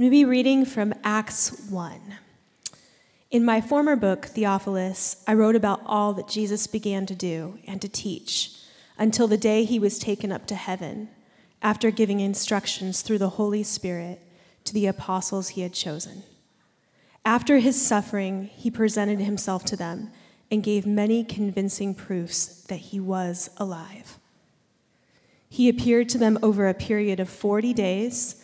To be reading from Acts 1. In my former book, Theophilus, I wrote about all that Jesus began to do and to teach until the day he was taken up to heaven, after giving instructions through the Holy Spirit to the apostles he had chosen. After his suffering, he presented himself to them and gave many convincing proofs that he was alive. He appeared to them over a period of 40 days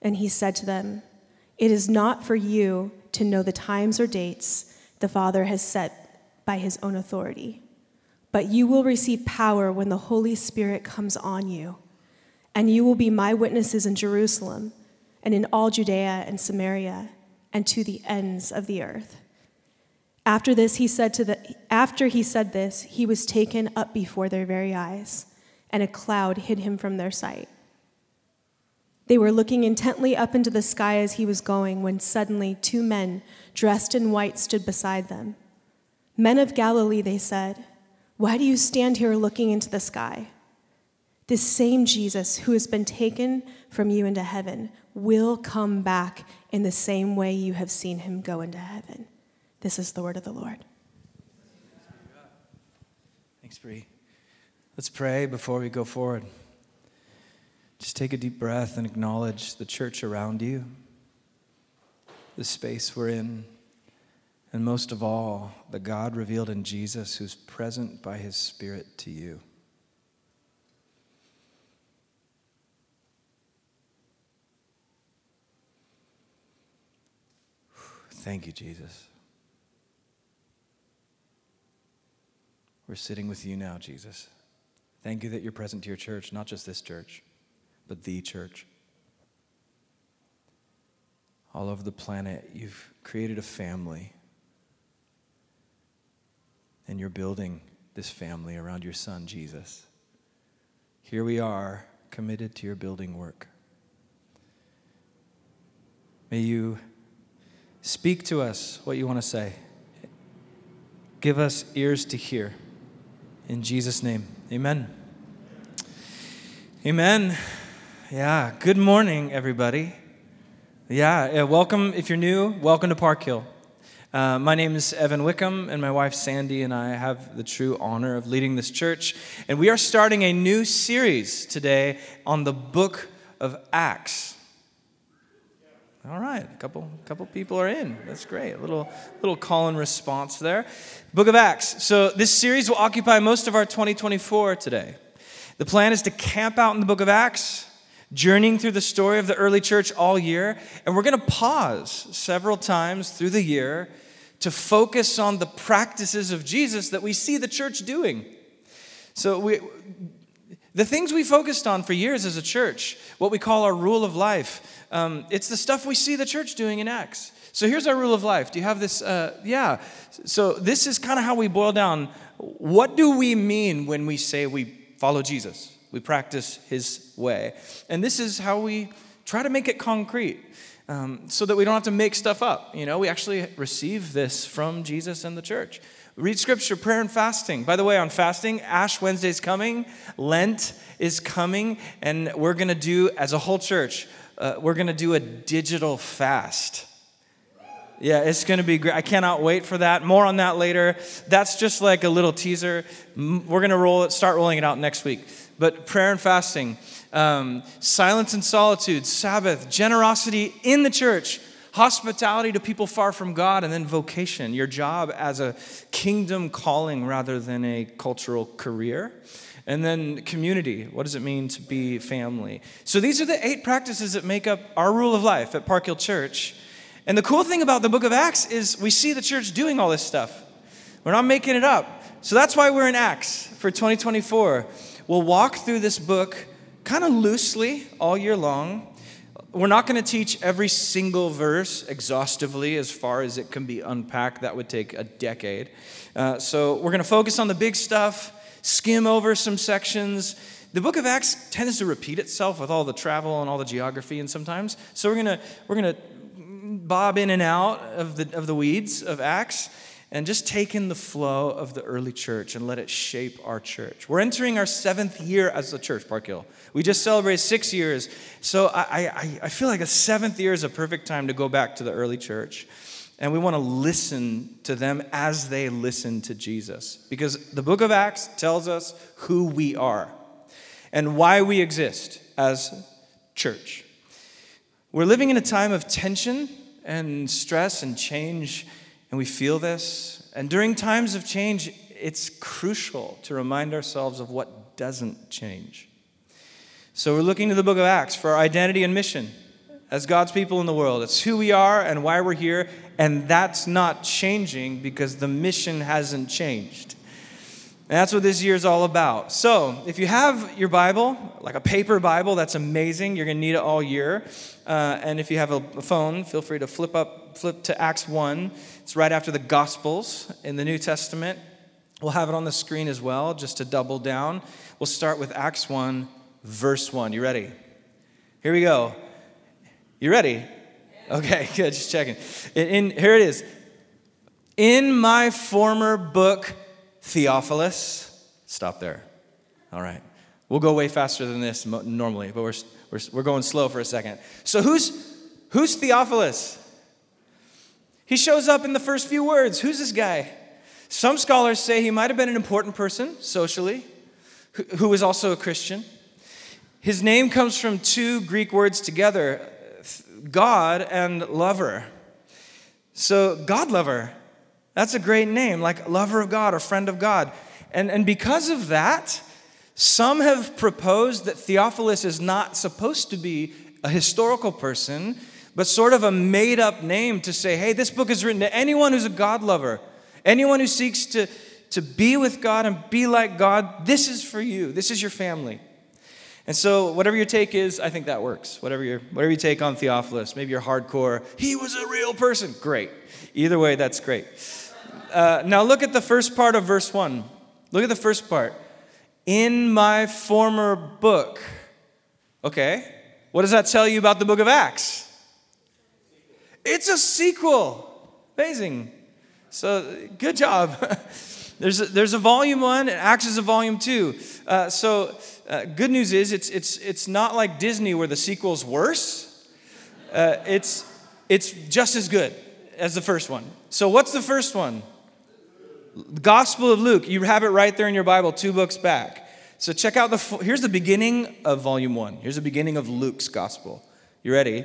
And he said to them, It is not for you to know the times or dates the Father has set by his own authority, but you will receive power when the Holy Spirit comes on you, and you will be my witnesses in Jerusalem and in all Judea and Samaria and to the ends of the earth. After this he said to the after he said this he was taken up before their very eyes and a cloud hid him from their sight. They were looking intently up into the sky as he was going when suddenly two men dressed in white stood beside them. Men of Galilee, they said, why do you stand here looking into the sky? This same Jesus who has been taken from you into heaven will come back in the same way you have seen him go into heaven. This is the word of the Lord. Thanks, Bree. Let's pray before we go forward. Just take a deep breath and acknowledge the church around you, the space we're in, and most of all, the God revealed in Jesus who's present by his Spirit to you. Thank you, Jesus. We're sitting with you now, Jesus. Thank you that you're present to your church, not just this church, but the church. All over the planet, you've created a family. And you're building this family around your son, Jesus. Here we are, committed to your building work. May you speak to us what you want to say. Give us ears to hear. In Jesus' name. Amen. Amen. Yeah. Good morning, everybody. Yeah. welcome. If you're new, welcome to Park Hill. Uh, my name is Evan Wickham, and my wife Sandy and I have the true honor of leading this church. And we are starting a new series today on the book of Acts. All right, a couple, couple people are in. That's great. A little, little call and response there. Book of Acts. So this series will occupy most of our 2024 today. The plan is to camp out in the book of Acts, journeying through the story of the early church all year, and we're going to pause several times through the year to focus on the practices of Jesus that we see the church doing. So we, the things we focused on for years as a church, what we call our rule of life, um, it's the stuff we see the church doing in Acts. So here's our rule of life. Do you have this? Uh, yeah. So this is kind of how we boil down. What do we mean when we say we follow Jesus? We practice his way. And this is how we try to make it concrete. Um, so that we don't have to make stuff up. You know, we actually receive this from Jesus and the church. Read scripture, prayer, and fasting. By the way, on fasting, Ash Wednesday is coming, Lent is coming, and we're going to do, as a whole church, uh, we're going to do a digital fast. Yeah, it's going to be great. I cannot wait for that. More on that later. That's just like a little teaser. We're going to roll it, start rolling it out next week. But prayer and fasting, um, silence and solitude, Sabbath, generosity in the church, hospitality to people far from God, and then vocation, your job as a kingdom calling rather than a cultural career. And then community. What does it mean to be family? So these are the eight practices that make up our rule of life at Park Hill Church. And the cool thing about the book of Acts is we see the church doing all this stuff. We're not making it up. So that's why we're in Acts for 2024. We'll walk through this book kind of loosely all year long We're not going to teach every single verse exhaustively as far as it can be unpacked. That would take a decade. Uh, so we're going to focus on the big stuff, skim over some sections. The book of Acts tends to repeat itself with all the travel and all the geography, and sometimes. So we're going to we're going to bob in and out of the of the weeds of Acts and just take in the flow of the early church and let it shape our church. We're entering our seventh year as a church, Park Hill. We just celebrated six years. So I, I, I feel like a seventh year is a perfect time to go back to the early church. And we want to listen to them as they listen to Jesus. Because the book of Acts tells us who we are and why we exist as church. We're living in a time of tension and stress and change and we feel this. And during times of change, it's crucial to remind ourselves of what doesn't change. So we're looking to the book of Acts for our identity and mission as God's people in the world. It's who we are and why we're here, and that's not changing because the mission hasn't changed. And that's what this year is all about. So, if you have your Bible, like a paper Bible, that's amazing. You're going to need it all year. Uh, and if you have a, a phone, feel free to flip up, flip to Acts 1. It's right after the Gospels in the New Testament. We'll have it on the screen as well, just to double down. We'll start with Acts 1, verse 1. You ready? Here we go. You ready? Okay, good. Just checking. In, here it is. In my former book, Theophilus, stop there. All right. We'll go way faster than this normally, but we're, we're, we're going slow for a second. So, who's, who's Theophilus? He shows up in the first few words. Who's this guy? Some scholars say he might have been an important person socially, who was also a Christian. His name comes from two Greek words together God and lover. So, God lover, that's a great name, like lover of God or friend of God. And, and because of that, some have proposed that Theophilus is not supposed to be a historical person, but sort of a made up name to say, hey, this book is written to anyone who's a God lover, anyone who seeks to, to be with God and be like God. This is for you, this is your family. And so, whatever your take is, I think that works. Whatever, your, whatever you take on Theophilus, maybe you're hardcore, he was a real person, great. Either way, that's great. Uh, now, look at the first part of verse 1. Look at the first part in my former book. Okay, what does that tell you about the book of Acts? It's a sequel. Amazing. So, good job. there's, a, there's a volume one, and Acts is a volume two. Uh, so, uh, good news is it's, it's, it's not like Disney where the sequel's worse. Uh, it's, it's just as good as the first one. So, what's the first one? The Gospel of Luke, you have it right there in your Bible, two books back. So check out the, here's the beginning of volume one. Here's the beginning of Luke's Gospel. You ready?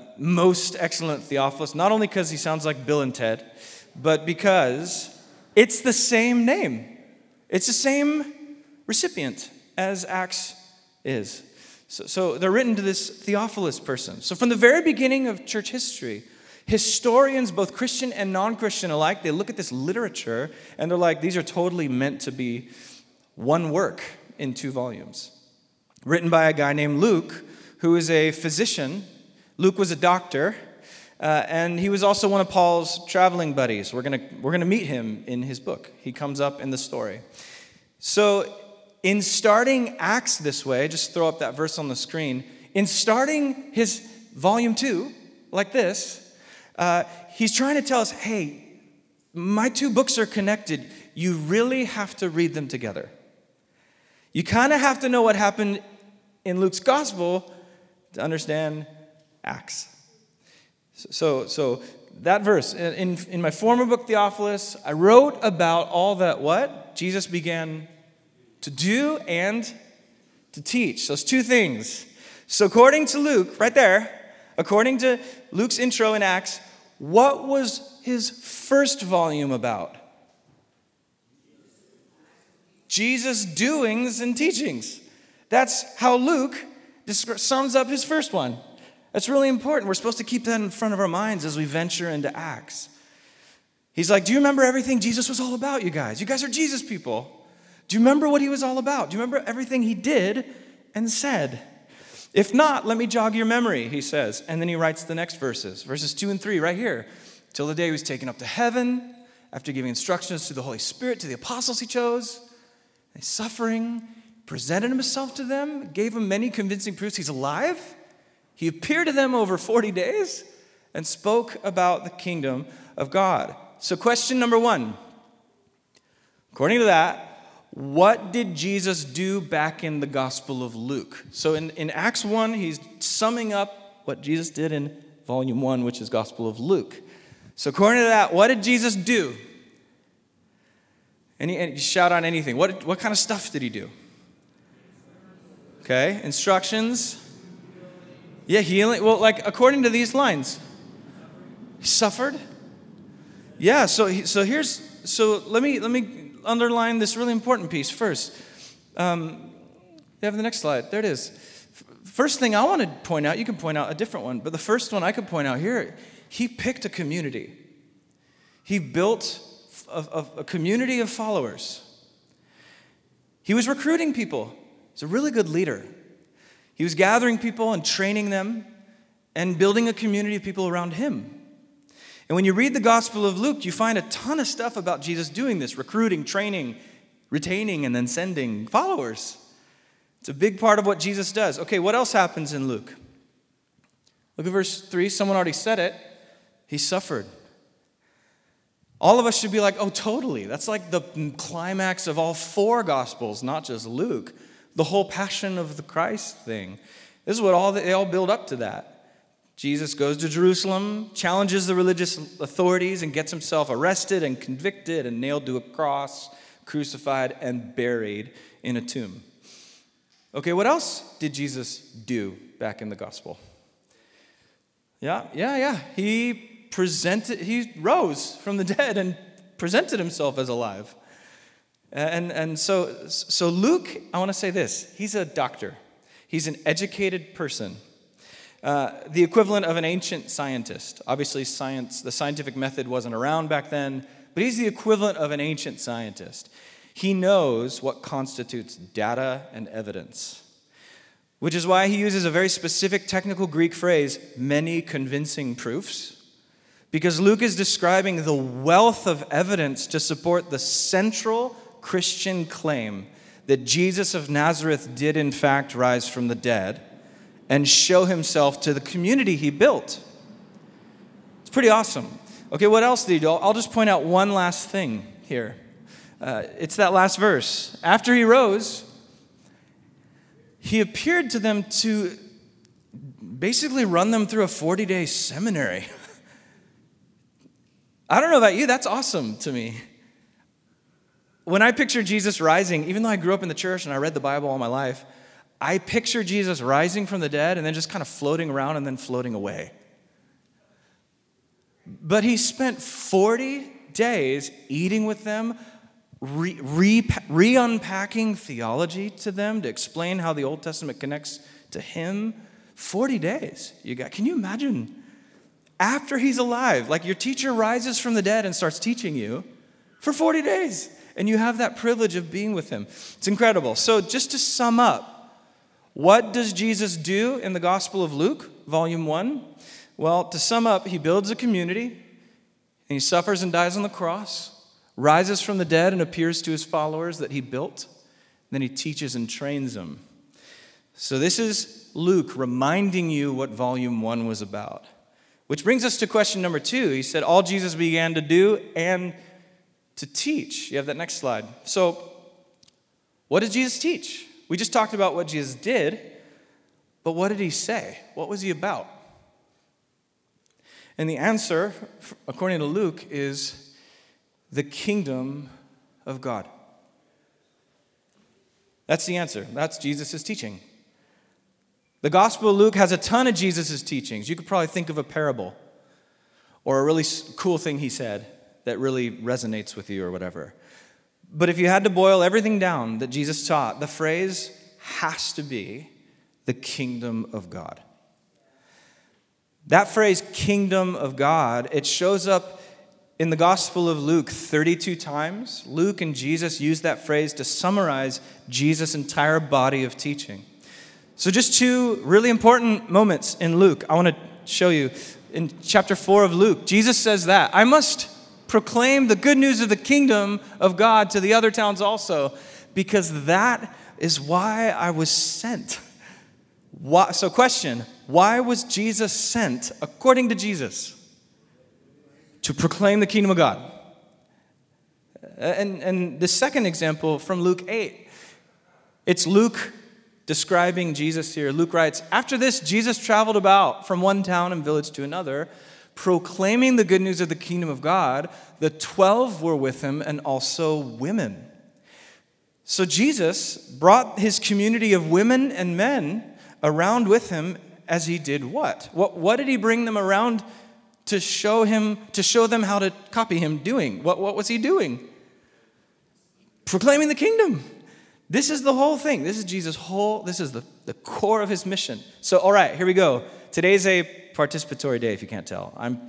most excellent Theophilus, not only because he sounds like Bill and Ted, but because it's the same name. It's the same recipient as Acts is. So, so they're written to this Theophilus person. So from the very beginning of church history, Historians, both Christian and non Christian alike, they look at this literature and they're like, these are totally meant to be one work in two volumes. Written by a guy named Luke, who is a physician. Luke was a doctor, uh, and he was also one of Paul's traveling buddies. We're going we're gonna meet him in his book. He comes up in the story. So, in starting Acts this way, just throw up that verse on the screen. In starting his volume two, like this, uh, he's trying to tell us hey, my two books are connected. You really have to read them together. You kind of have to know what happened in Luke's gospel to understand Acts. So, so that verse in, in my former book, Theophilus, I wrote about all that what? Jesus began to do and to teach. Those two things. So, according to Luke, right there, According to Luke's intro in Acts, what was his first volume about? Jesus' doings and teachings. That's how Luke sums up his first one. That's really important. We're supposed to keep that in front of our minds as we venture into Acts. He's like, Do you remember everything Jesus was all about, you guys? You guys are Jesus people. Do you remember what he was all about? Do you remember everything he did and said? If not, let me jog your memory, he says. And then he writes the next verses, verses two and three, right here. Till the day he was taken up to heaven, after giving instructions to the Holy Spirit, to the apostles he chose, suffering, presented himself to them, gave them many convincing proofs he's alive. He appeared to them over 40 days and spoke about the kingdom of God. So, question number one according to that, what did Jesus do back in the Gospel of Luke? So, in, in Acts 1, he's summing up what Jesus did in volume 1, which is Gospel of Luke. So, according to that, what did Jesus do? Any, any shout out anything. What, what kind of stuff did he do? Okay, instructions. Yeah, healing. Well, like according to these lines, he suffered. Yeah. So, so here's. So let me let me underline this really important piece first. Um, you have the next slide. There it is. First thing I want to point out, you can point out a different one, but the first one I could point out here, he picked a community. He built a, a community of followers. He was recruiting people. He's a really good leader. He was gathering people and training them and building a community of people around him. And when you read the Gospel of Luke, you find a ton of stuff about Jesus doing this recruiting, training, retaining, and then sending followers. It's a big part of what Jesus does. Okay, what else happens in Luke? Look at verse 3. Someone already said it. He suffered. All of us should be like, oh, totally. That's like the climax of all four Gospels, not just Luke. The whole passion of the Christ thing. This is what all they all build up to that. Jesus goes to Jerusalem, challenges the religious authorities, and gets himself arrested and convicted and nailed to a cross, crucified, and buried in a tomb. Okay, what else did Jesus do back in the gospel? Yeah, yeah, yeah. He presented, he rose from the dead and presented himself as alive. And, and so, so Luke, I want to say this he's a doctor, he's an educated person. Uh, the equivalent of an ancient scientist. Obviously, science, the scientific method wasn't around back then, but he's the equivalent of an ancient scientist. He knows what constitutes data and evidence, which is why he uses a very specific technical Greek phrase, many convincing proofs because Luke is describing the wealth of evidence to support the central Christian claim that Jesus of Nazareth did, in fact, rise from the dead and show himself to the community he built. It's pretty awesome. Okay, what else did he do? I'll just point out one last thing here. Uh, it's that last verse. After he rose, he appeared to them to basically run them through a 40 day seminary. I don't know about you, that's awesome to me. When I picture Jesus rising, even though I grew up in the church and I read the Bible all my life, I picture Jesus rising from the dead and then just kind of floating around and then floating away. But he spent 40 days eating with them, re, re, unpacking theology to them to explain how the Old Testament connects to him. 40 days. You got, can you imagine after he's alive. Like your teacher rises from the dead and starts teaching you for 40 days. And you have that privilege of being with him. It's incredible. So, just to sum up, what does Jesus do in the Gospel of Luke, volume one? Well, to sum up, he builds a community, and he suffers and dies on the cross, rises from the dead and appears to his followers that he built. Then he teaches and trains them. So, this is Luke reminding you what volume one was about. Which brings us to question number two. He said, All Jesus began to do and to teach. You have that next slide. So, what did Jesus teach? We just talked about what Jesus did, but what did he say? What was he about? And the answer, according to Luke, is the kingdom of God. That's the answer. That's Jesus' teaching. The Gospel of Luke has a ton of Jesus' teachings. You could probably think of a parable or a really cool thing he said that really resonates with you or whatever. But if you had to boil everything down that Jesus taught, the phrase has to be the kingdom of God. That phrase, kingdom of God, it shows up in the Gospel of Luke 32 times. Luke and Jesus use that phrase to summarize Jesus' entire body of teaching. So, just two really important moments in Luke I want to show you. In chapter 4 of Luke, Jesus says that I must proclaim the good news of the kingdom of God to the other towns also, because that is why I was sent. Why, so, question why was Jesus sent, according to Jesus, to proclaim the kingdom of God? And, and the second example from Luke 8, it's Luke describing Jesus here. Luke writes After this, Jesus traveled about from one town and village to another proclaiming the good news of the kingdom of God, the 12 were with him and also women. So Jesus brought his community of women and men around with him as he did what? What, what did he bring them around to show him, to show them how to copy him doing? What, what was he doing? Proclaiming the kingdom. This is the whole thing. This is Jesus' whole, this is the, the core of his mission. So, all right, here we go. Today's a participatory day, if you can't tell. I'm,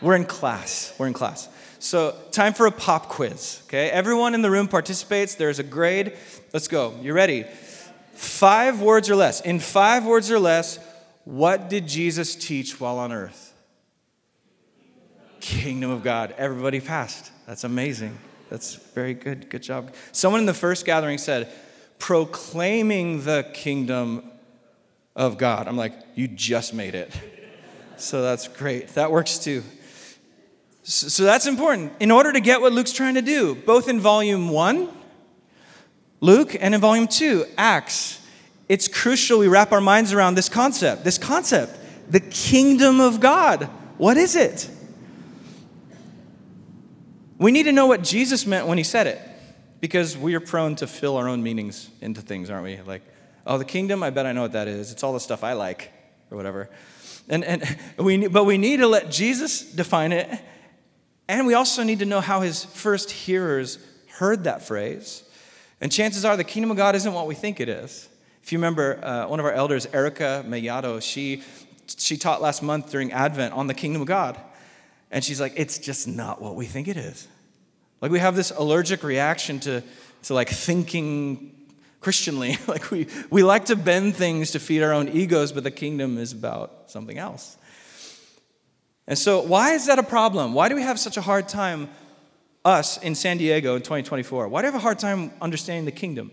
we're in class. We're in class. So, time for a pop quiz. Okay, everyone in the room participates. There's a grade. Let's go. You ready? Five words or less. In five words or less, what did Jesus teach while on earth? Kingdom of God. Everybody passed. That's amazing. That's very good. Good job. Someone in the first gathering said, proclaiming the kingdom of God. I'm like, you just made it. So that's great. That works too. So that's important. In order to get what Luke's trying to do, both in volume one, Luke, and in volume two, Acts, it's crucial we wrap our minds around this concept. This concept, the kingdom of God. What is it? We need to know what Jesus meant when he said it because we are prone to fill our own meanings into things, aren't we? Like, oh, the kingdom, I bet I know what that is. It's all the stuff I like or whatever. And, and we, but we need to let Jesus define it. And we also need to know how his first hearers heard that phrase. And chances are the kingdom of God isn't what we think it is. If you remember, uh, one of our elders, Erica Mayado, she, she taught last month during Advent on the kingdom of God. And she's like, it's just not what we think it is. Like we have this allergic reaction to, to like thinking Christianly. like we, we like to bend things to feed our own egos, but the kingdom is about something else. And so, why is that a problem? Why do we have such a hard time, us in San Diego in 2024? Why do we have a hard time understanding the kingdom?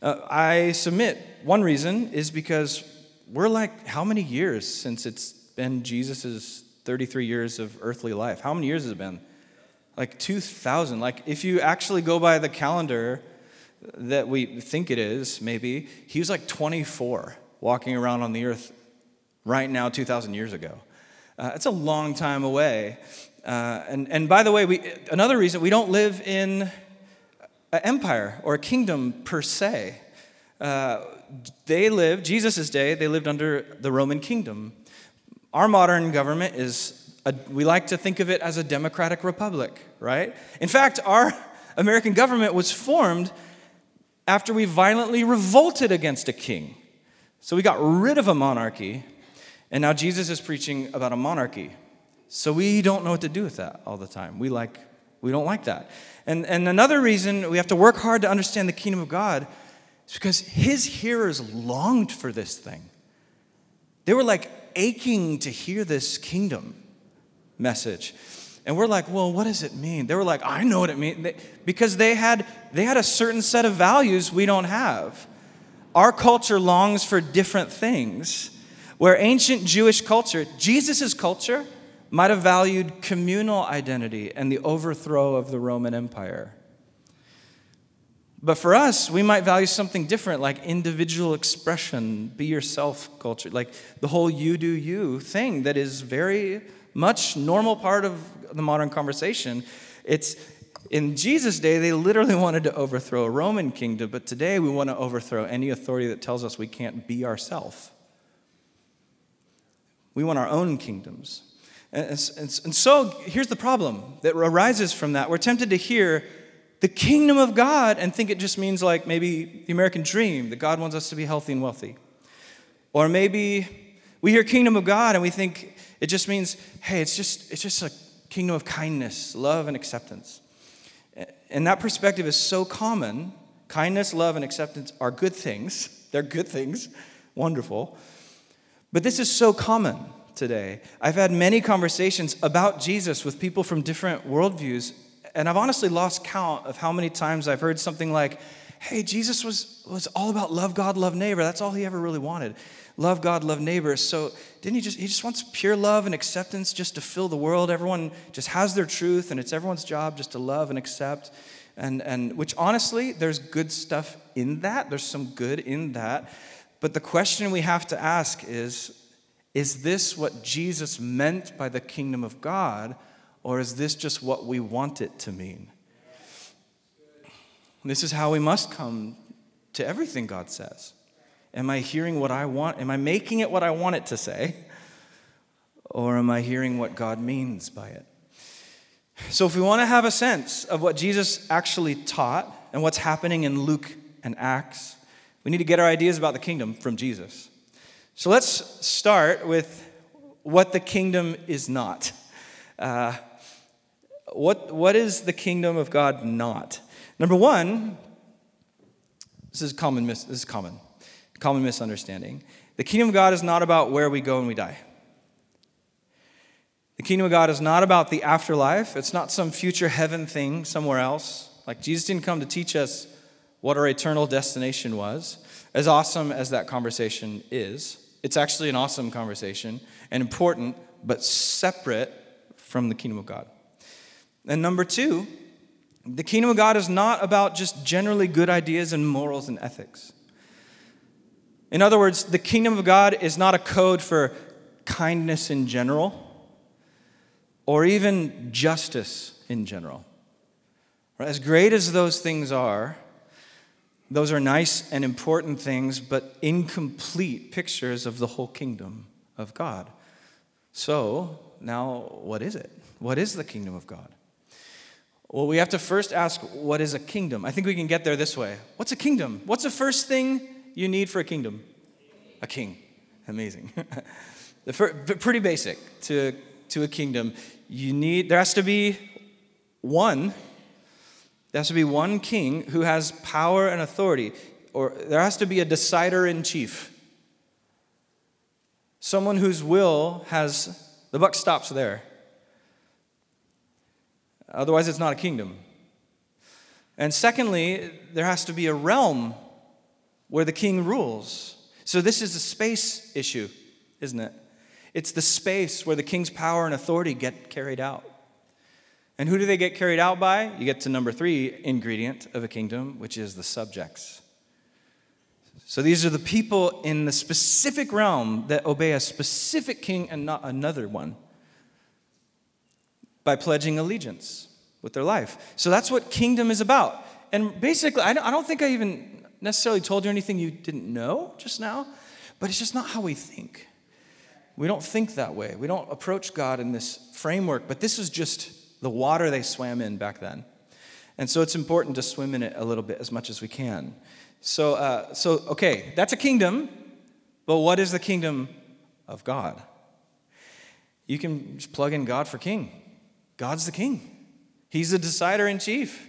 Uh, I submit one reason is because we're like, how many years since it's been Jesus' 33 years of earthly life? How many years has it been? Like 2,000. Like, if you actually go by the calendar, that we think it is, maybe, he was like 24 walking around on the earth right now, 2,000 years ago. Uh, it's a long time away. Uh, and, and by the way, we, another reason we don't live in an empire or a kingdom per se. Uh, they lived, Jesus' day, they lived under the Roman kingdom. Our modern government is, a, we like to think of it as a democratic republic, right? In fact, our American government was formed after we violently revolted against a king. So we got rid of a monarchy, and now Jesus is preaching about a monarchy. So we don't know what to do with that all the time. We like we don't like that. And, and another reason we have to work hard to understand the kingdom of God is because his hearers longed for this thing. They were like aching to hear this kingdom message. And we're like, well, what does it mean? They were like, I know what it means. because they had, they had a certain set of values we don't have. Our culture longs for different things. Where ancient Jewish culture, Jesus' culture, might have valued communal identity and the overthrow of the Roman Empire. But for us, we might value something different, like individual expression, be yourself culture, like the whole you do you thing that is very much normal part of the modern conversation. It's In Jesus' day, they literally wanted to overthrow a Roman kingdom, but today we want to overthrow any authority that tells us we can't be ourselves. We want our own kingdoms. And, so here's the problem that arises from that. We're tempted to hear the kingdom of God and think it just means like maybe the American dream, that God wants us to be healthy and wealthy. Or maybe we hear kingdom of God and we think it just means, hey, it's just, it's just a kingdom of kindness, love, and acceptance. And that perspective is so common. Kindness, love, and acceptance are good things. They're good things, wonderful. But this is so common today. I've had many conversations about Jesus with people from different worldviews, and I've honestly lost count of how many times I've heard something like, hey, Jesus was, was all about love God, love neighbor. That's all he ever really wanted. Love God, love neighbor. So didn't he just, he just wants pure love and acceptance just to fill the world. Everyone just has their truth, and it's everyone's job just to love and accept. And, and which honestly, there's good stuff in that. There's some good in that. But the question we have to ask is, is this what Jesus meant by the kingdom of God, or is this just what we want it to mean? This is how we must come to everything God says. Am I hearing what I want? Am I making it what I want it to say? Or am I hearing what God means by it? So, if we want to have a sense of what Jesus actually taught and what's happening in Luke and Acts, we need to get our ideas about the kingdom from Jesus. So, let's start with what the kingdom is not. Uh, what, what is the kingdom of God not? Number one, this is common. This is common, common misunderstanding. The kingdom of God is not about where we go when we die. The kingdom of God is not about the afterlife. It's not some future heaven thing somewhere else. Like Jesus didn't come to teach us what our eternal destination was. As awesome as that conversation is, it's actually an awesome conversation and important, but separate from the kingdom of God. And number two, the kingdom of God is not about just generally good ideas and morals and ethics. In other words, the kingdom of God is not a code for kindness in general or even justice in general. As great as those things are, those are nice and important things, but incomplete pictures of the whole kingdom of God. So, now what is it? What is the kingdom of God? Well, we have to first ask, what is a kingdom? I think we can get there this way. What's a kingdom? What's the first thing you need for a kingdom? A king. Amazing. pretty basic to, to a kingdom. You need, there has to be one, there has to be one king who has power and authority, or there has to be a decider in chief. Someone whose will has, the buck stops there. Otherwise, it's not a kingdom. And secondly, there has to be a realm where the king rules. So, this is a space issue, isn't it? It's the space where the king's power and authority get carried out. And who do they get carried out by? You get to number three ingredient of a kingdom, which is the subjects. So these are the people in the specific realm that obey a specific king and not another one by pledging allegiance with their life. So that's what kingdom is about. And basically, I don't think I even necessarily told you anything you didn't know just now, but it's just not how we think. We don't think that way. We don't approach God in this framework, but this is just the water they swam in back then. And so it's important to swim in it a little bit as much as we can. So, uh, so okay, that's a kingdom, but what is the kingdom of God? You can just plug in God for king. God's the king, He's the decider in chief.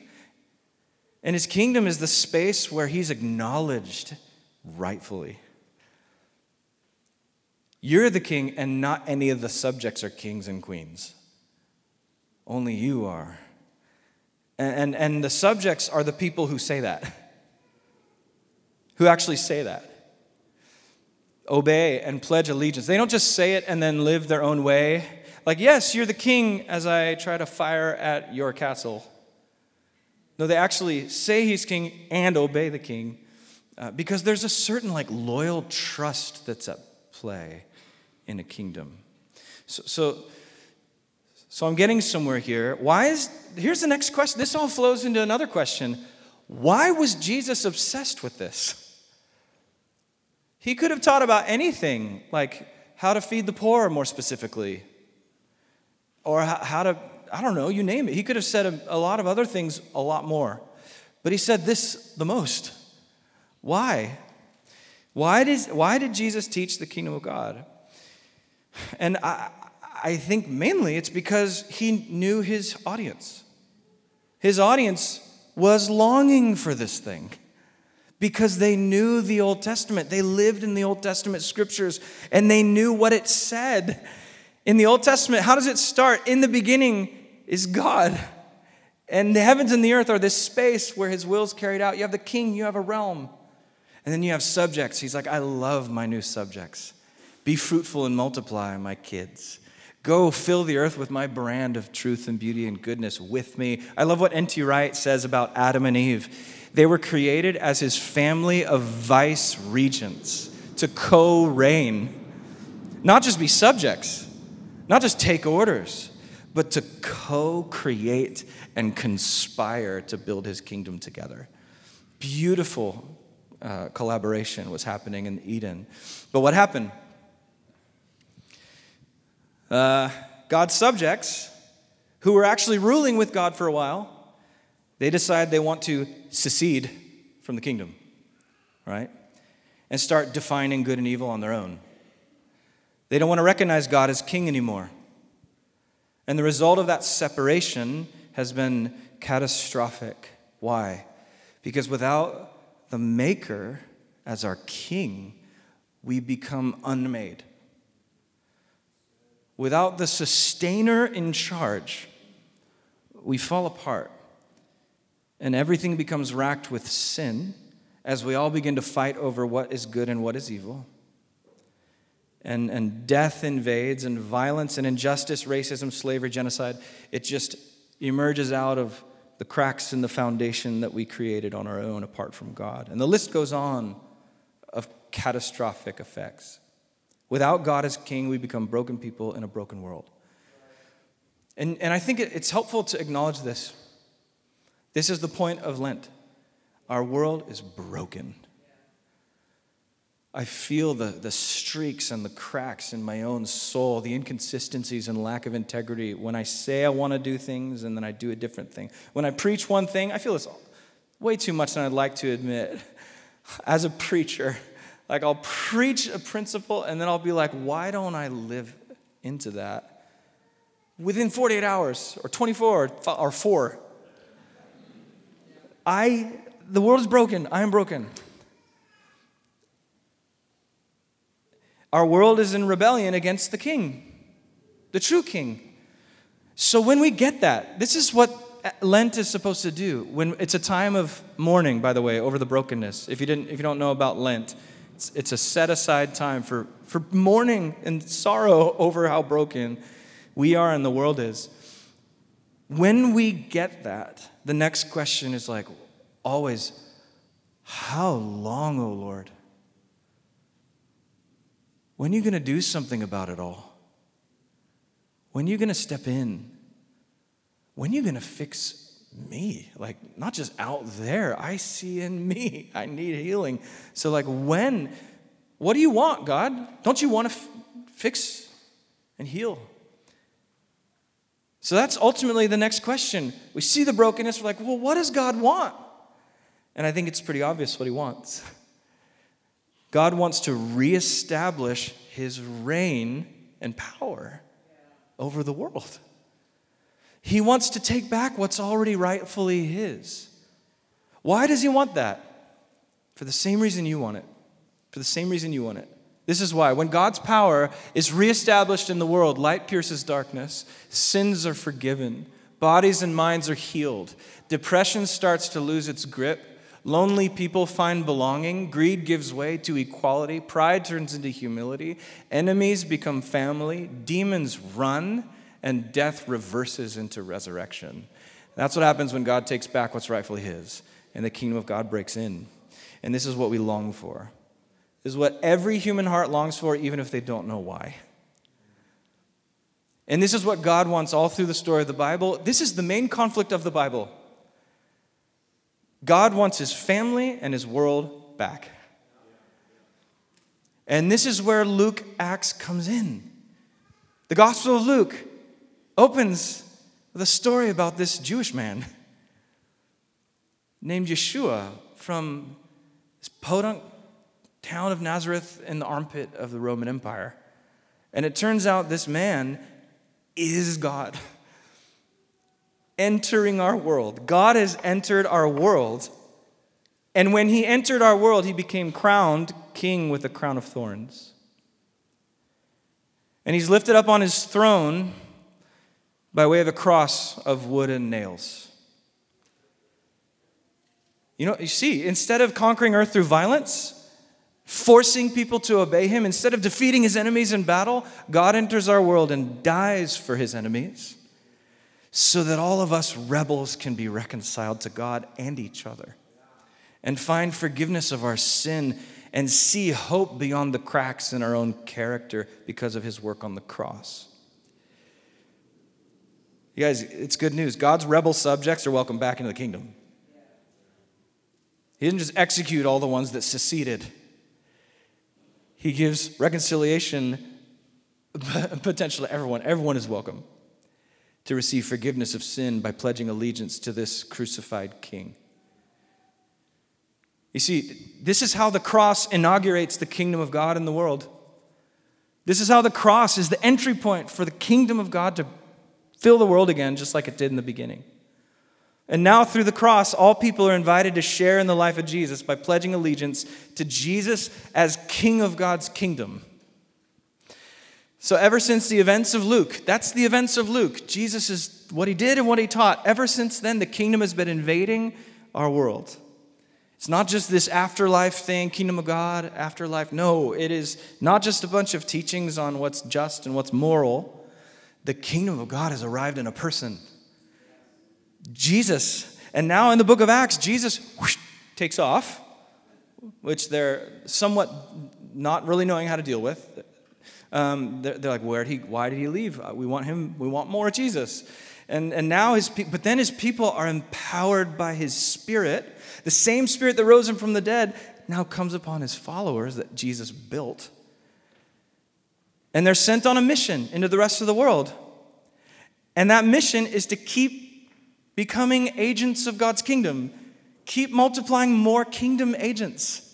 And His kingdom is the space where He's acknowledged rightfully. You're the king, and not any of the subjects are kings and queens. Only you are. And, and, and the subjects are the people who say that, who actually say that. Obey and pledge allegiance. They don't just say it and then live their own way like, yes, you're the king as I try to fire at your castle. No, they actually say he's king and obey the king uh, because there's a certain like loyal trust that's at play in a kingdom. So, so, So I'm getting somewhere here. Why is, here's the next question. This all flows into another question. Why was Jesus obsessed with this? He could have taught about anything, like how to feed the poor more specifically, or how to, I don't know, you name it. He could have said a, a lot of other things a lot more. But he said this the most. Why? Why did, why did Jesus teach the kingdom of God? And I, I think mainly it's because he knew his audience. His audience was longing for this thing because they knew the Old Testament. They lived in the Old Testament scriptures and they knew what it said. In the Old Testament, how does it start? In the beginning is God. And the heavens and the earth are this space where his will is carried out. You have the king, you have a realm. And then you have subjects. He's like, I love my new subjects. Be fruitful and multiply, my kids. Go fill the earth with my brand of truth and beauty and goodness with me. I love what N.T. Wright says about Adam and Eve. They were created as his family of vice regents to co reign, not just be subjects, not just take orders, but to co create and conspire to build his kingdom together. Beautiful uh, collaboration was happening in Eden. But what happened? Uh, God's subjects, who were actually ruling with God for a while, they decide they want to secede from the kingdom, right? And start defining good and evil on their own. They don't want to recognize God as king anymore. And the result of that separation has been catastrophic. Why? Because without the Maker as our King, we become unmade. Without the Sustainer in charge, we fall apart. And everything becomes racked with sin as we all begin to fight over what is good and what is evil. And, and death invades, and violence and injustice, racism, slavery, genocide, it just emerges out of the cracks in the foundation that we created on our own apart from God. And the list goes on of catastrophic effects. Without God as king, we become broken people in a broken world. And, and I think it's helpful to acknowledge this. This is the point of Lent. Our world is broken. I feel the, the streaks and the cracks in my own soul, the inconsistencies and lack of integrity when I say I want to do things and then I do a different thing. When I preach one thing, I feel it's way too much than I'd like to admit. As a preacher, like I'll preach a principle and then I'll be like, why don't I live into that? Within 48 hours or 24 or 4. I the world is broken. I am broken. Our world is in rebellion against the king, the true king. So when we get that, this is what Lent is supposed to do. When it's a time of mourning, by the way, over the brokenness. If you didn't, if you don't know about Lent, it's, it's a set aside time for, for mourning and sorrow over how broken we are and the world is. When we get that, the next question is like always, how long, O oh Lord? When are you going to do something about it all? When are you going to step in? When are you going to fix me? Like, not just out there. I see in me. I need healing. So, like, when? What do you want, God? Don't you want to f- fix and heal? So that's ultimately the next question. We see the brokenness, we're like, well, what does God want? And I think it's pretty obvious what he wants. God wants to reestablish his reign and power over the world. He wants to take back what's already rightfully his. Why does he want that? For the same reason you want it. For the same reason you want it. This is why. When God's power is reestablished in the world, light pierces darkness, sins are forgiven, bodies and minds are healed, depression starts to lose its grip, Lonely people find belonging. Greed gives way to equality. Pride turns into humility. Enemies become family. Demons run. And death reverses into resurrection. That's what happens when God takes back what's rightfully His and the kingdom of God breaks in. And this is what we long for. This is what every human heart longs for, even if they don't know why. And this is what God wants all through the story of the Bible. This is the main conflict of the Bible. God wants his family and his world back. And this is where Luke Acts comes in. The Gospel of Luke opens with a story about this Jewish man named Yeshua from this podunk town of Nazareth in the armpit of the Roman Empire. And it turns out this man is God entering our world. God has entered our world. And when he entered our world, he became crowned king with a crown of thorns. And he's lifted up on his throne by way of a cross of wood and nails. You know, you see, instead of conquering earth through violence, forcing people to obey him, instead of defeating his enemies in battle, God enters our world and dies for his enemies so that all of us rebels can be reconciled to God and each other and find forgiveness of our sin and see hope beyond the cracks in our own character because of his work on the cross. You guys, it's good news. God's rebel subjects are welcome back into the kingdom. He didn't just execute all the ones that seceded, He gives reconciliation potential to everyone. Everyone is welcome to receive forgiveness of sin by pledging allegiance to this crucified King. You see, this is how the cross inaugurates the kingdom of God in the world. This is how the cross is the entry point for the kingdom of God to fill the world again, just like it did in the beginning. And now, through the cross, all people are invited to share in the life of Jesus by pledging allegiance to Jesus as King of God's kingdom. So, ever since the events of Luke, that's the events of Luke. Jesus is what he did and what he taught. Ever since then, the kingdom has been invading our world. It's not just this afterlife thing, kingdom of God, afterlife. No, it is not just a bunch of teachings on what's just and what's moral. The kingdom of God has arrived in a person. Jesus. And now in the book of Acts, Jesus whoosh, takes off, which they're somewhat not really knowing how to deal with. Um, they're, they're, like, where did he, why did he leave? Uh, we want him, we want more Jesus. And, and now his, but then his people are empowered by his spirit. The same spirit that rose him from the dead now comes upon his followers that Jesus built. And they're sent on a mission into the rest of the world. And that mission is to keep becoming agents of God's kingdom. Keep multiplying more kingdom agents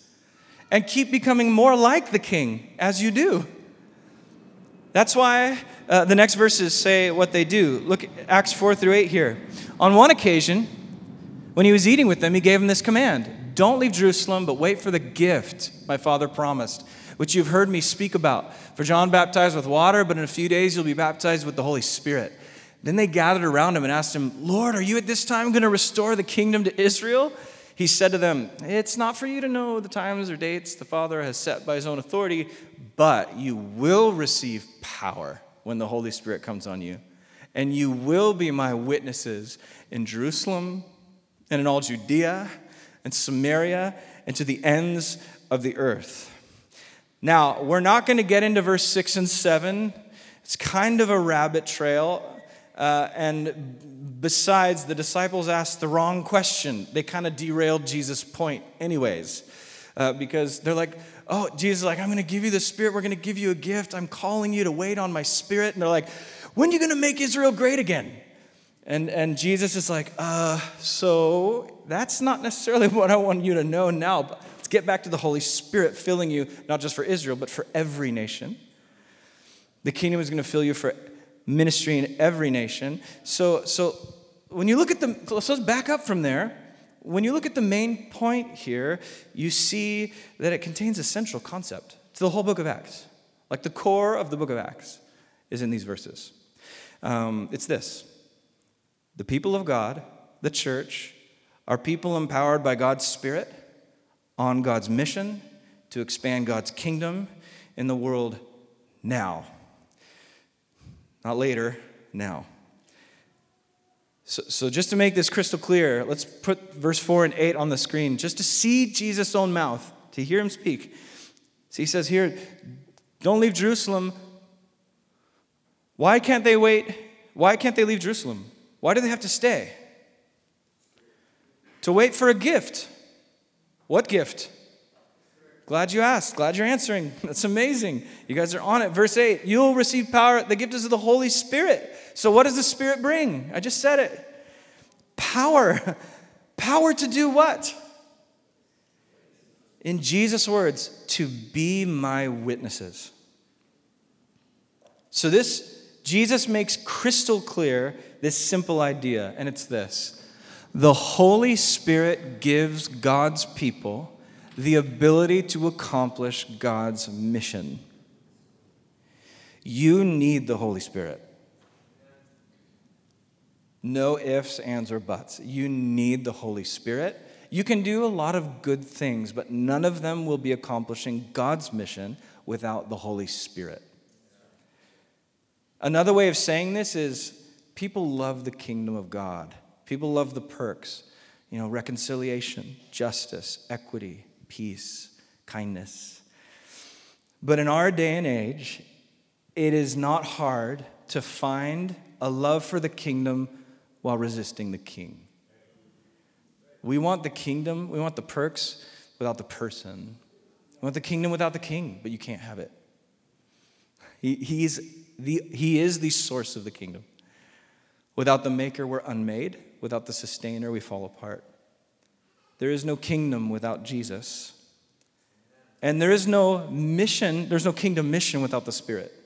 and keep becoming more like the king as you do. That's why uh, the next verses say what they do. Look, Acts 4 through 8 here. On one occasion, when he was eating with them, he gave them this command Don't leave Jerusalem, but wait for the gift my father promised, which you've heard me speak about. For John baptized with water, but in a few days you'll be baptized with the Holy Spirit. Then they gathered around him and asked him, Lord, are you at this time going to restore the kingdom to Israel? He said to them, It's not for you to know the times or dates the Father has set by his own authority, but you will receive power when the Holy Spirit comes on you. And you will be my witnesses in Jerusalem and in all Judea and Samaria and to the ends of the earth. Now, we're not going to get into verse 6 and 7. It's kind of a rabbit trail. Uh, and besides, the disciples asked the wrong question. They kind of derailed Jesus' point, anyways, uh, because they're like, oh, Jesus like, I'm going to give you the Spirit. We're going to give you a gift. I'm calling you to wait on my Spirit. And they're like, when are you going to make Israel great again? And, and Jesus is like, uh, so that's not necessarily what I want you to know now. But let's get back to the Holy Spirit filling you, not just for Israel, but for every nation. The kingdom is going to fill you for ministry in every nation. So, so when you look at the, so let's back up from there. When you look at the main point here, you see that it contains a central concept to the whole book of Acts. Like the core of the book of Acts is in these verses. Um, it's this the people of God, the church, are people empowered by God's Spirit on God's mission to expand God's kingdom in the world now. Not later, now. So, so, just to make this crystal clear, let's put verse 4 and 8 on the screen just to see Jesus' own mouth, to hear him speak. So he says here, Don't leave Jerusalem, Why can't they wait? Why can't they leave Jerusalem? Why do they have to stay? To wait for a gift. What gift? Glad you asked. Glad you're answering. That's amazing. You guys are on it. Verse 8 You'll receive power. The gift is of the Holy Spirit. So, what does the Spirit bring? I just said it. Power. Power to do what? In Jesus' words, to be my witnesses. So, this, Jesus makes crystal clear this simple idea, and it's this the Holy Spirit gives God's people the ability to accomplish God's mission. You need the Holy Spirit. No ifs, ands, or buts. You need the Holy Spirit. You can do a lot of good things, but none of them will be accomplishing God's mission without the Holy Spirit. Another way of saying this is people love the kingdom of God. People love the perks, you know, reconciliation, justice, equity, peace, kindness. But in our day and age, it is not hard to find a love for the kingdom while resisting the king. We want the kingdom, we want the perks without the person. We want the kingdom without the king, but you can't have it. He, he's the, he is the source of the kingdom. Without the maker, we're unmade. Without the sustainer, we fall apart. There is no kingdom without Jesus. And there is no mission, there's no kingdom mission without the Spirit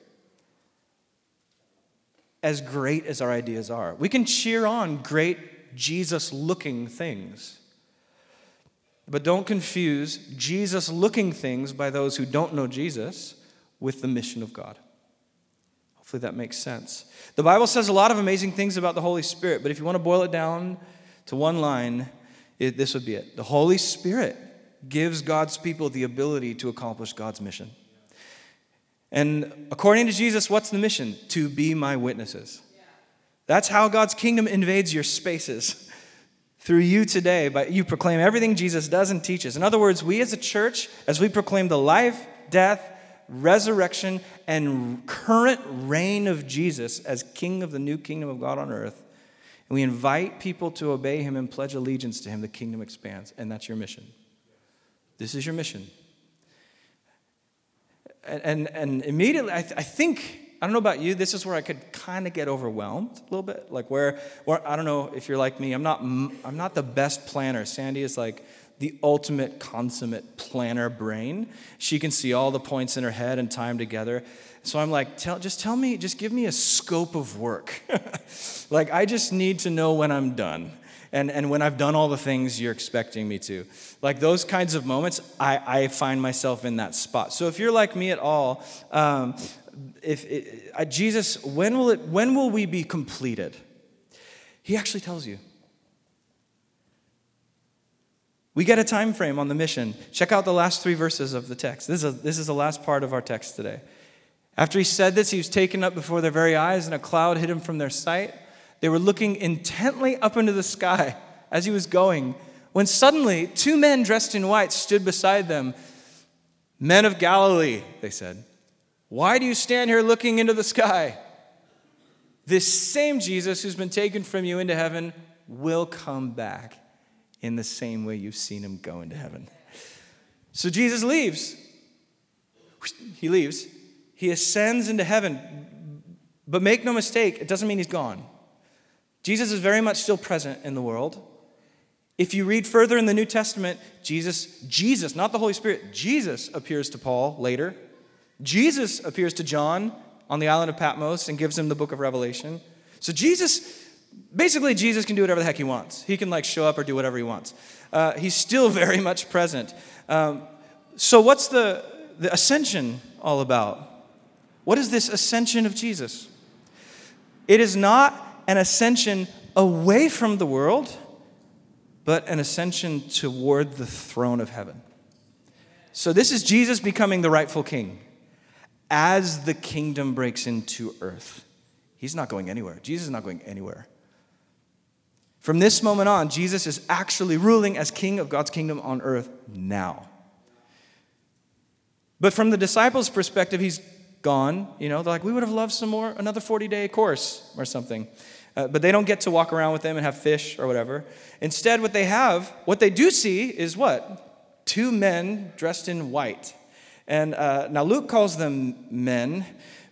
as great as our ideas are. We can cheer on great Jesus looking things. But don't confuse Jesus looking things by those who don't know Jesus with the mission of God. Hopefully that makes sense. The Bible says a lot of amazing things about the Holy Spirit, but if you want to boil it down to one line, it, this would be it. The Holy Spirit gives God's people the ability to accomplish God's mission. And according to Jesus, what's the mission? To be my witnesses. That's how God's kingdom invades your spaces. Through you today, but you proclaim everything Jesus does and teaches. In other words, we as a church, as we proclaim the life, death, resurrection, and current reign of Jesus as King of the new kingdom of God on earth, and we invite people to obey him and pledge allegiance to him, the kingdom expands. And that's your mission. This is your mission and, and immediately, I, th- I think, I don't know about you, this is where I could kind of get overwhelmed a little bit. Like where, where, I don't know if you're like me, I'm not, I'm not the best planner. Sandy is like the ultimate consummate planner brain. She can see all the points in her head and them together. So I'm like, tell, just tell me, just give me a scope of work. like I just need to know when I'm done and, and when I've done all the things you're expecting me to. Like those kinds of moments, I, I find myself in that spot. So if you're like me at all, um, if it, uh, Jesus, when will, it, when will we be completed? He actually tells you. We get a time frame on the mission. Check out the last three verses of the text. This is, a, this is the last part of our text today. After he said this, he was taken up before their very eyes, and a cloud hid him from their sight. They were looking intently up into the sky as he was going, when suddenly two men dressed in white stood beside them. Men of Galilee, they said, why do you stand here looking into the sky? This same Jesus who's been taken from you into heaven will come back in the same way you've seen him go into heaven. So Jesus leaves. He leaves. He ascends into heaven. But make no mistake, it doesn't mean he's gone. Jesus is very much still present in the world. If you read further in the New Testament, Jesus, Jesus, not the Holy Spirit, Jesus appears to Paul later. Jesus appears to John on the island of Patmos and gives him the book of Revelation. So Jesus, basically, Jesus can do whatever the heck he wants. He can like show up or do whatever he wants. Uh, he's still very much present. Um, so what's the, the ascension all about? What is this ascension of Jesus? It is not an ascension away from the world, but an ascension toward the throne of heaven. So, this is Jesus becoming the rightful king as the kingdom breaks into earth. He's not going anywhere. Jesus is not going anywhere. From this moment on, Jesus is actually ruling as king of God's kingdom on earth now. But from the disciples' perspective, he's gone. You know, they're like, we would have loved some more, another 40 day course or something. Uh, but they don't get to walk around with them and have fish or whatever. Instead, what they have, what they do see is what? Two men dressed in white. And uh, now Luke calls them men,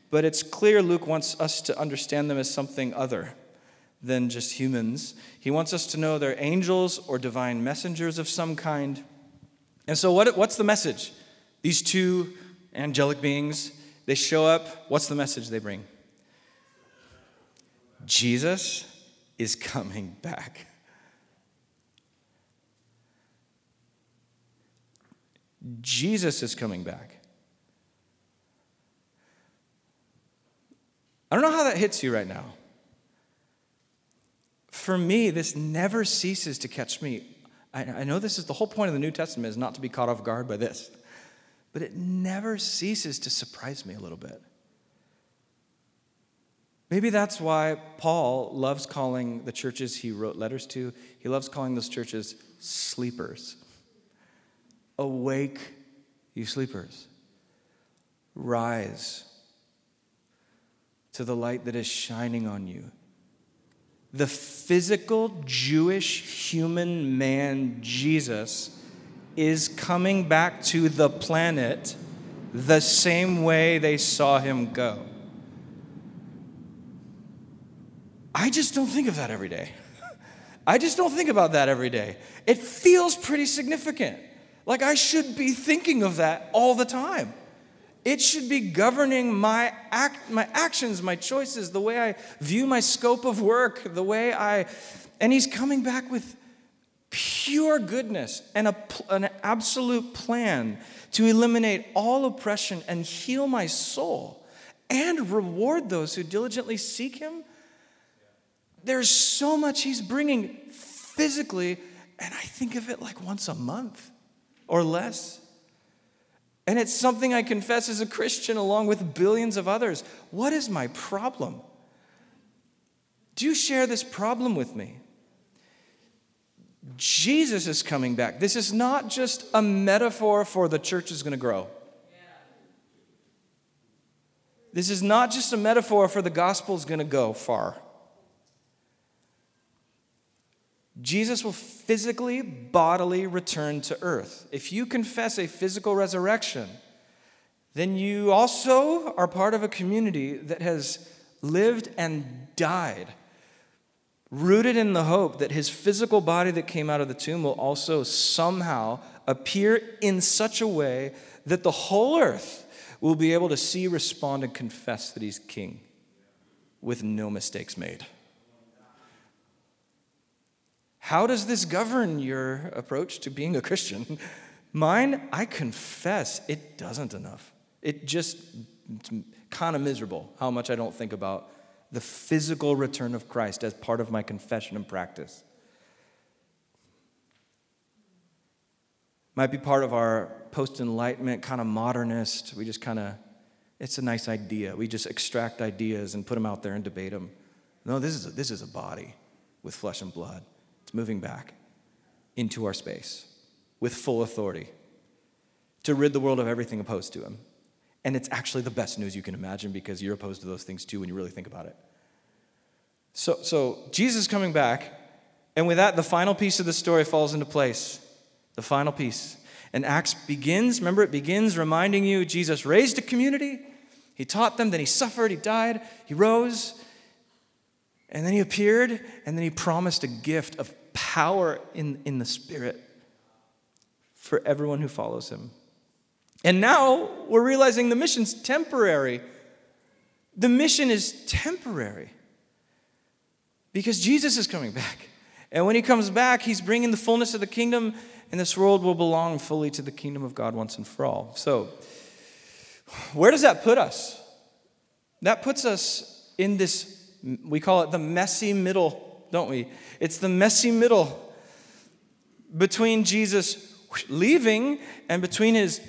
but it's clear Luke wants us to understand them as something other than just humans. He wants us to know they're angels or divine messengers of some kind. And so, what, what's the message? These two angelic beings, they show up. What's the message they bring? Jesus is coming back. Jesus is coming back. I don't know how that hits you right now. For me, this never ceases to catch me. I, know this is the whole point of the New Testament is not to be caught off guard by this, but it never ceases to surprise me a little bit. Maybe that's why Paul loves calling the churches he wrote letters to, he loves calling those churches sleepers. Awake, you sleepers. Rise to the light that is shining on you. The physical Jewish human man, Jesus, is coming back to the planet the same way they saw him go. I just don't think of that every day. I just don't think about that every day. It feels pretty significant. Like I should be thinking of that all the time. It should be governing my, act, my actions, my choices, the way I view my scope of work, the way I. And he's coming back with pure goodness and a, an absolute plan to eliminate all oppression and heal my soul and reward those who diligently seek him there's so much he's bringing physically, and I think of it like once a month or less. And it's something I confess as a Christian along with billions of others. What is my problem? Do you share this problem with me? Jesus is coming back. This is not just a metaphor for the church is going to grow. This is not just a metaphor for the gospel is going to go far. Jesus will physically, bodily return to earth. If you confess a physical resurrection, then you also are part of a community that has lived and died, rooted in the hope that his physical body that came out of the tomb will also somehow appear in such a way that the whole earth will be able to see, respond, and confess that he's king with no mistakes made. How does this govern your approach to being a Christian? Mine, I confess, it doesn't enough. It just, kind of miserable how much I don't think about the physical return of Christ as part of my confession and practice. Might be part of our post enlightenment kind of modernist. We just kind of, it's a nice idea. We just extract ideas and put them out there and debate them. No, this is a, this is a body with flesh and blood. It's moving back into our space with full authority to rid the world of everything opposed to him. And it's actually the best news you can imagine because you're opposed to those things too when you really think about it. So, so Jesus coming back, and with that, the final piece of the story falls into place. The final piece. And Acts begins, remember, it begins reminding you Jesus raised a community, he taught them, then he suffered, he died, he rose, and then he appeared, and then he promised a gift of power in, in the Spirit for everyone who follows him. And now we're realizing the mission's temporary. The mission is temporary because Jesus is coming back. And when he comes back, he's bringing the fullness of the kingdom, and this world will belong fully to the kingdom of God once and for all. So, where does that put us? That puts us in this we call it the messy middle, don't we? It's the messy middle between Jesus leaving and between his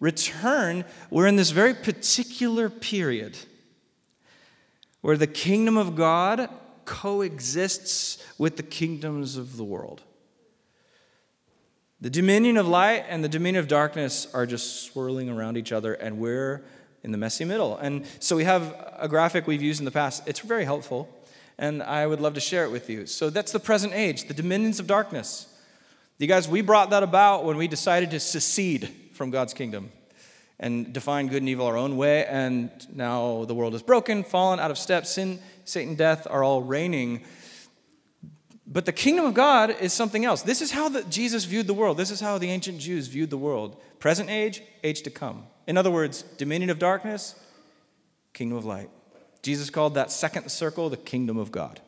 return. We're in this very particular period where the kingdom of God coexists with the kingdoms of the world. The dominion of light and the dominion of darkness are just swirling around each other, and we're in the messy middle. And so we have a graphic we've used in the past. It's very helpful, and I would love to share it with you. So that's the present age, the dominions of darkness. You guys, we brought that about when we decided to secede from God's kingdom and define good and evil our own way. And now the world is broken, fallen, out of step. Sin, Satan, death are all reigning. But the kingdom of God is something else. This is how the, Jesus viewed the world. This is how the ancient Jews viewed the world present age, age to come. In other words, dominion of darkness, kingdom of light. Jesus called that second circle the kingdom of God.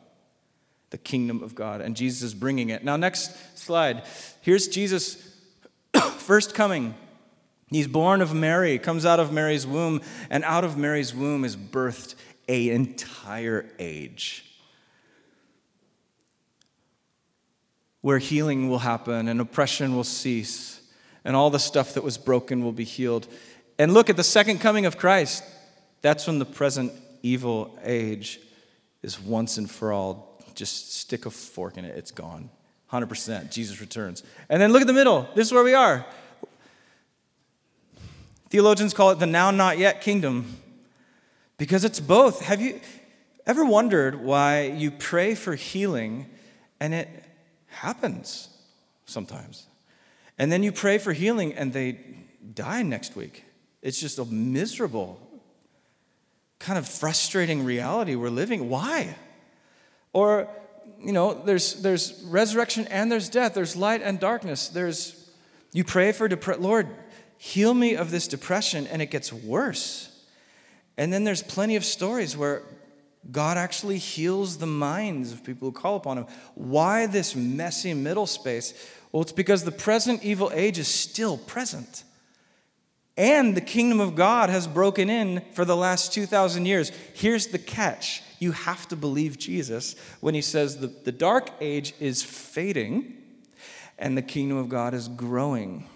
The kingdom of God. And Jesus is bringing it. Now, next slide. Here's Jesus' first coming. He's born of Mary, comes out of Mary's womb, and out of Mary's womb is birthed an entire age where healing will happen and oppression will cease and all the stuff that was broken will be healed. And look at the second coming of Christ. That's when the present evil age is once and for all. Just stick a fork in it, it's gone. 100%. Jesus returns. And then look at the middle. This is where we are. Theologians call it the now not yet kingdom because it's both. Have you ever wondered why you pray for healing and it happens sometimes? And then you pray for healing and they die next week. It's just a miserable, kind of frustrating reality we're living. Why? Or, you know, there's, there's resurrection and there's death, there's light and darkness. There's, you pray for, depre- Lord, heal me of this depression, and it gets worse. And then there's plenty of stories where God actually heals the minds of people who call upon Him. Why this messy middle space? Well, it's because the present evil age is still present. And the kingdom of God has broken in for the last 2,000 years. Here's the catch you have to believe Jesus when he says the, the dark age is fading and the kingdom of God is growing.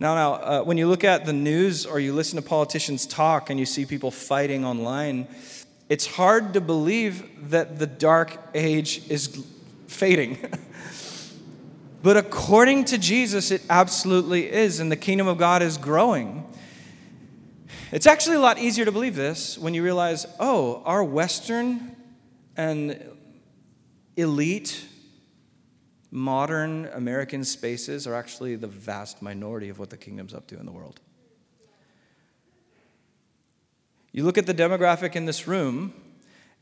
Now, now, uh, when you look at the news or you listen to politicians talk and you see people fighting online, it's hard to believe that the dark age is fading. but according to Jesus, it absolutely is, and the kingdom of God is growing. It's actually a lot easier to believe this when you realize, oh, our Western and elite modern American spaces are actually the vast minority of what the kingdom's up to in the world. You look at the demographic in this room,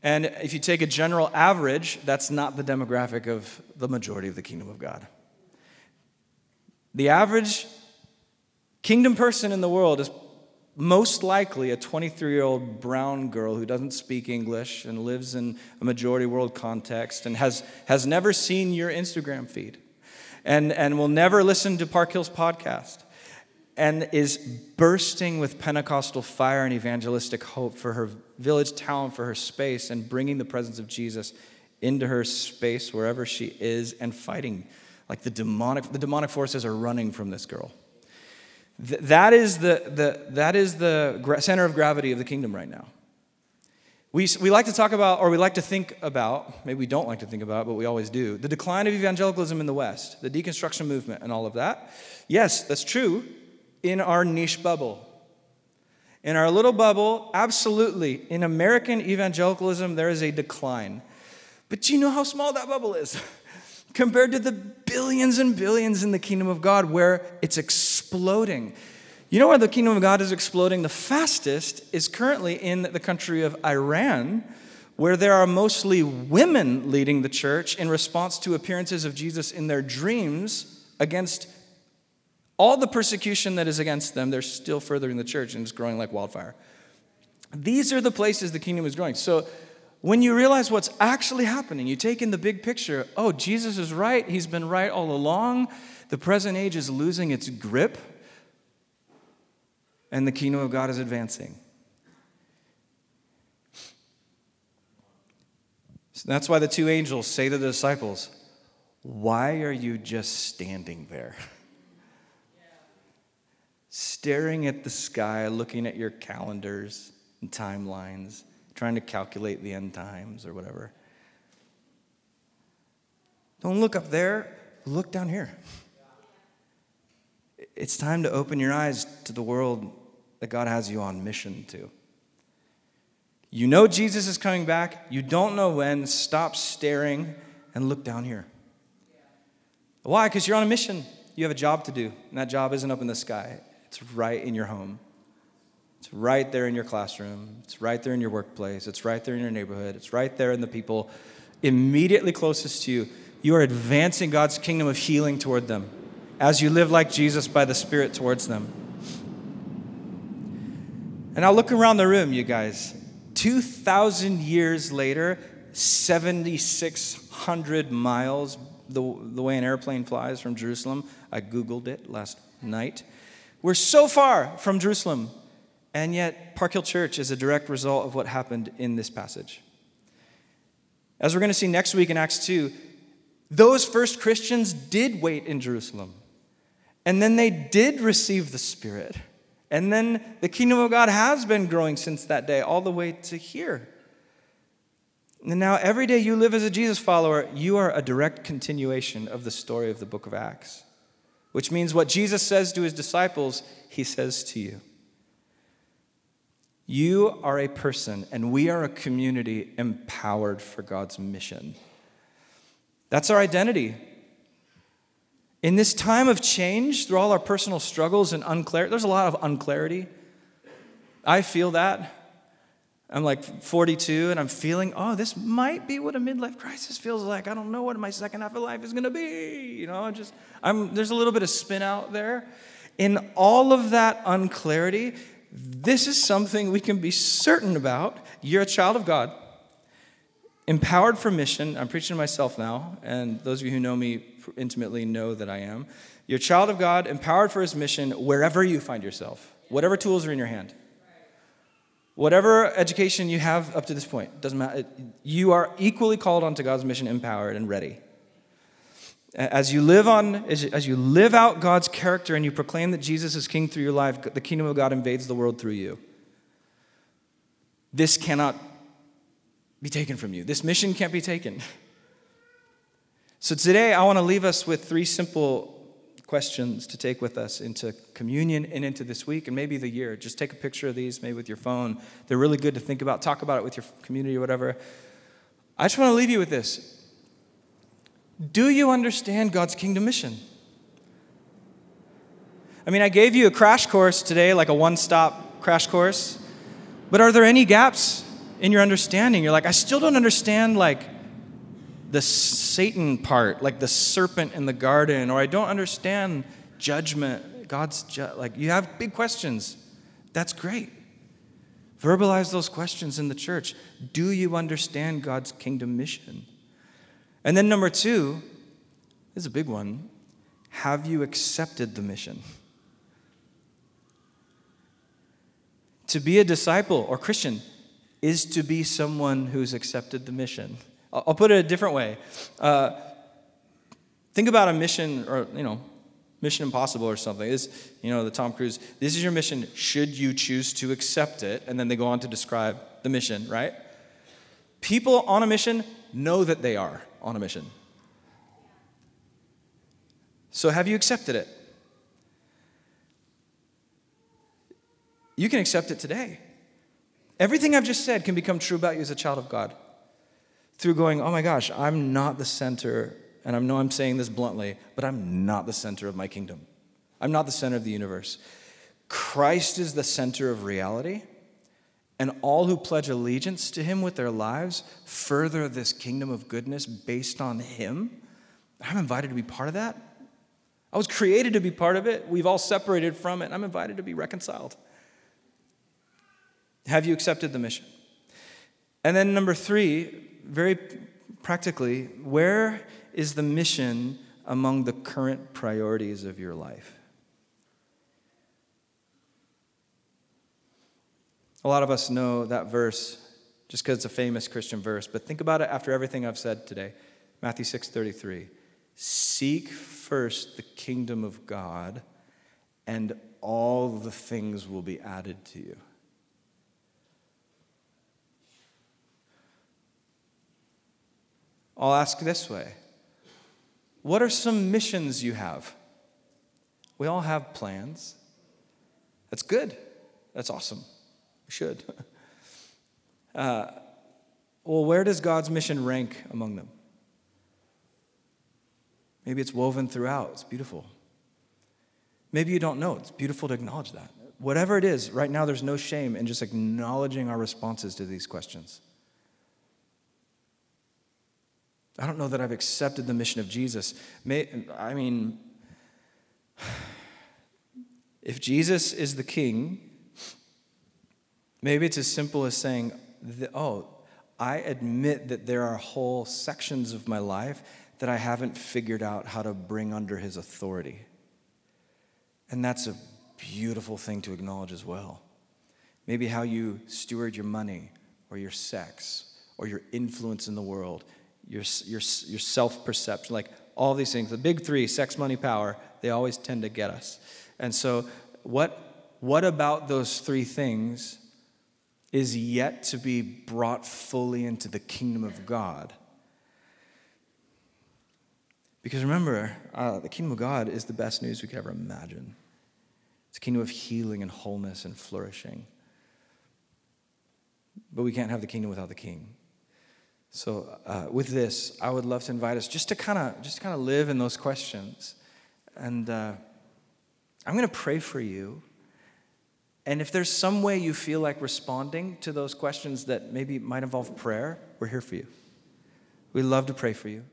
and if you take a general average, that's not the demographic of the majority of the kingdom of God. The average kingdom person in the world is most likely a 23 year old brown girl who doesn't speak English and lives in a majority world context and has, has never seen your Instagram feed and, and will never listen to Park Hill's podcast and is bursting with Pentecostal fire and evangelistic hope for her village, town, for her space, and bringing the presence of Jesus into her space wherever she is and fighting like the demonic the demonic forces are running from this girl Th- that is the, the, that is the gra- center of gravity of the kingdom right now. We, we like to talk about, or we like to think about, maybe we don't like to think about, but we always do, the decline of evangelicalism in the West, the deconstruction movement, and all of that. Yes, that's true in our niche bubble. In our little bubble, absolutely. In American evangelicalism, there is a decline. But do you know how small that bubble is? compared to the billions and billions in the kingdom of God where it's exploding. You know where the kingdom of God is exploding the fastest is currently in the country of Iran, where there are mostly women leading the church in response to appearances of Jesus in their dreams against all the persecution that is against them. They're still furthering the church and it's growing like wildfire. These are the places the kingdom is growing. So when you realize what's actually happening, you take in the big picture oh, Jesus is right. He's been right all along. The present age is losing its grip, and the kingdom of God is advancing. So that's why the two angels say to the disciples, Why are you just standing there? Staring at the sky, looking at your calendars and timelines trying to calculate the end times or whatever. Don't look up there, look down here. It's time to open your eyes to the world that God has you on mission to. You know Jesus is coming back, you don't know when. Stop staring and look down here. Why? Because you're on a mission. You have a job to do, and that job isn't up in the sky, it's right in your home. It's right there in your classroom. It's right there in your workplace. It's right there in your neighborhood. It's right there in the people immediately closest to you. You are advancing God's kingdom of healing toward them as you live like Jesus by the Spirit towards them. And now look around the room, you guys. 2,000 years later, 7,600 miles, the, the way an airplane flies from Jerusalem. I Googled it last night. We're so far from Jerusalem, and yet Park Hill Church is a direct result of what happened in this passage. As we're going to see next week in Acts 2, those first Christians did wait in Jerusalem. And then they did receive the Spirit. And then the kingdom of God has been growing since that day, all the way to here. And now, every day you live as a Jesus follower, you are a direct continuation of the story of the book of Acts, which means what Jesus says to his disciples, he says to you. You are a person, and we are a community empowered for God's mission. That's our identity. In this time of change, through all our personal struggles and unclarity, there's a lot of unclarity. I feel that. I'm like 42 and I'm feeling, oh, this might be what a midlife crisis feels like. I don't know what my second half of life is going to be. You know, just I'm there's a little bit of spin out there. In all of that unclarity, this is something we can be certain about. You're a child of God, empowered for mission. I'm preaching to myself now, and those of you who know me intimately know that I am. You're a child of God, empowered for his mission wherever you find yourself, whatever tools are in your hand. Whatever education you have up to this point, doesn't matter. You are equally called onto God's mission, empowered and ready. As you live on, as you live out God's character and you proclaim that Jesus is king through your life, the kingdom of God invades the world through you. This cannot be taken from you. This mission can't be taken. So today I want to leave us with three simple questions to take with us into communion and into this week and maybe the year. Just take a picture of these, maybe with your phone. They're really good to think about. Talk about it with your community or whatever. I just want to leave you with this. Do you understand God's kingdom mission? I mean, I gave you a crash course today, like a one stop crash course, but are there any gaps in your understanding? You're like, I still don't understand, like, the Satan part, like the serpent in the garden, or I don't understand judgment. God's ju- like, you have big questions. That's great. Verbalize those questions in the church. Do you understand God's kingdom mission? And then, number two, this is a big one. Have you accepted the mission? To be a disciple or Christian is to be someone who's accepted the mission. I'll put it a different way. Uh, think about a mission, or, you know, Mission Impossible or something. Is you know the Tom Cruise. This is your mission. Should you choose to accept it, and then they go on to describe the mission, right? People on a mission know that they are on a mission. So, have you accepted it? You can accept it today. Everything I've just said can become true about you as a child of God through going, oh my gosh, I'm not the center, and I know I'm saying this bluntly, but I'm not the center of my kingdom. I'm not the center of the universe. Christ is the center of reality. And all who pledge allegiance to him with their lives further this kingdom of goodness based on him. I'm invited to be part of that. I was created to be part of it. We've all separated from it, I'm invited to be reconciled. Have you accepted the mission? And then, number three, very practically, where is the mission among the current priorities of your life? A lot of us know that verse just because it's a famous Christian verse, but think about it after everything I've said today. Matthew 6:33. Seek first the kingdom of God, and all the things will be added to you. I'll ask this way What are some missions you have? We all have plans. That's good. That's awesome. We should. Uh, well, where does God's mission rank among them? Maybe it's woven throughout. It's beautiful. Maybe you don't know. It's beautiful to acknowledge that. Whatever it is, right now there's no shame in just acknowledging our responses to these questions. I don't know that I've accepted the mission of Jesus. May, I mean, if Jesus is the king, maybe it's as simple as saying, Oh, I admit that there are whole sections of my life that I haven't figured out how to bring under his authority. And that's a beautiful thing to acknowledge as well. Maybe how you steward your money or your sex or your influence in the world, your, your, your self perception, like all these things. The big three sex, money, power they always tend to get us. And so, what, what about those three things is yet to be brought fully into the kingdom of God? Because remember, uh, the kingdom of God is the best news we could ever imagine. It's a kingdom of healing and wholeness and flourishing. But we can't have the kingdom without the king. So, uh, with this, I would love to invite us just to kind of just kind of live in those questions, and uh, I'm going to pray for you. And if there's some way you feel like responding to those questions that maybe might involve prayer, we're here for you. We'd love to pray for you.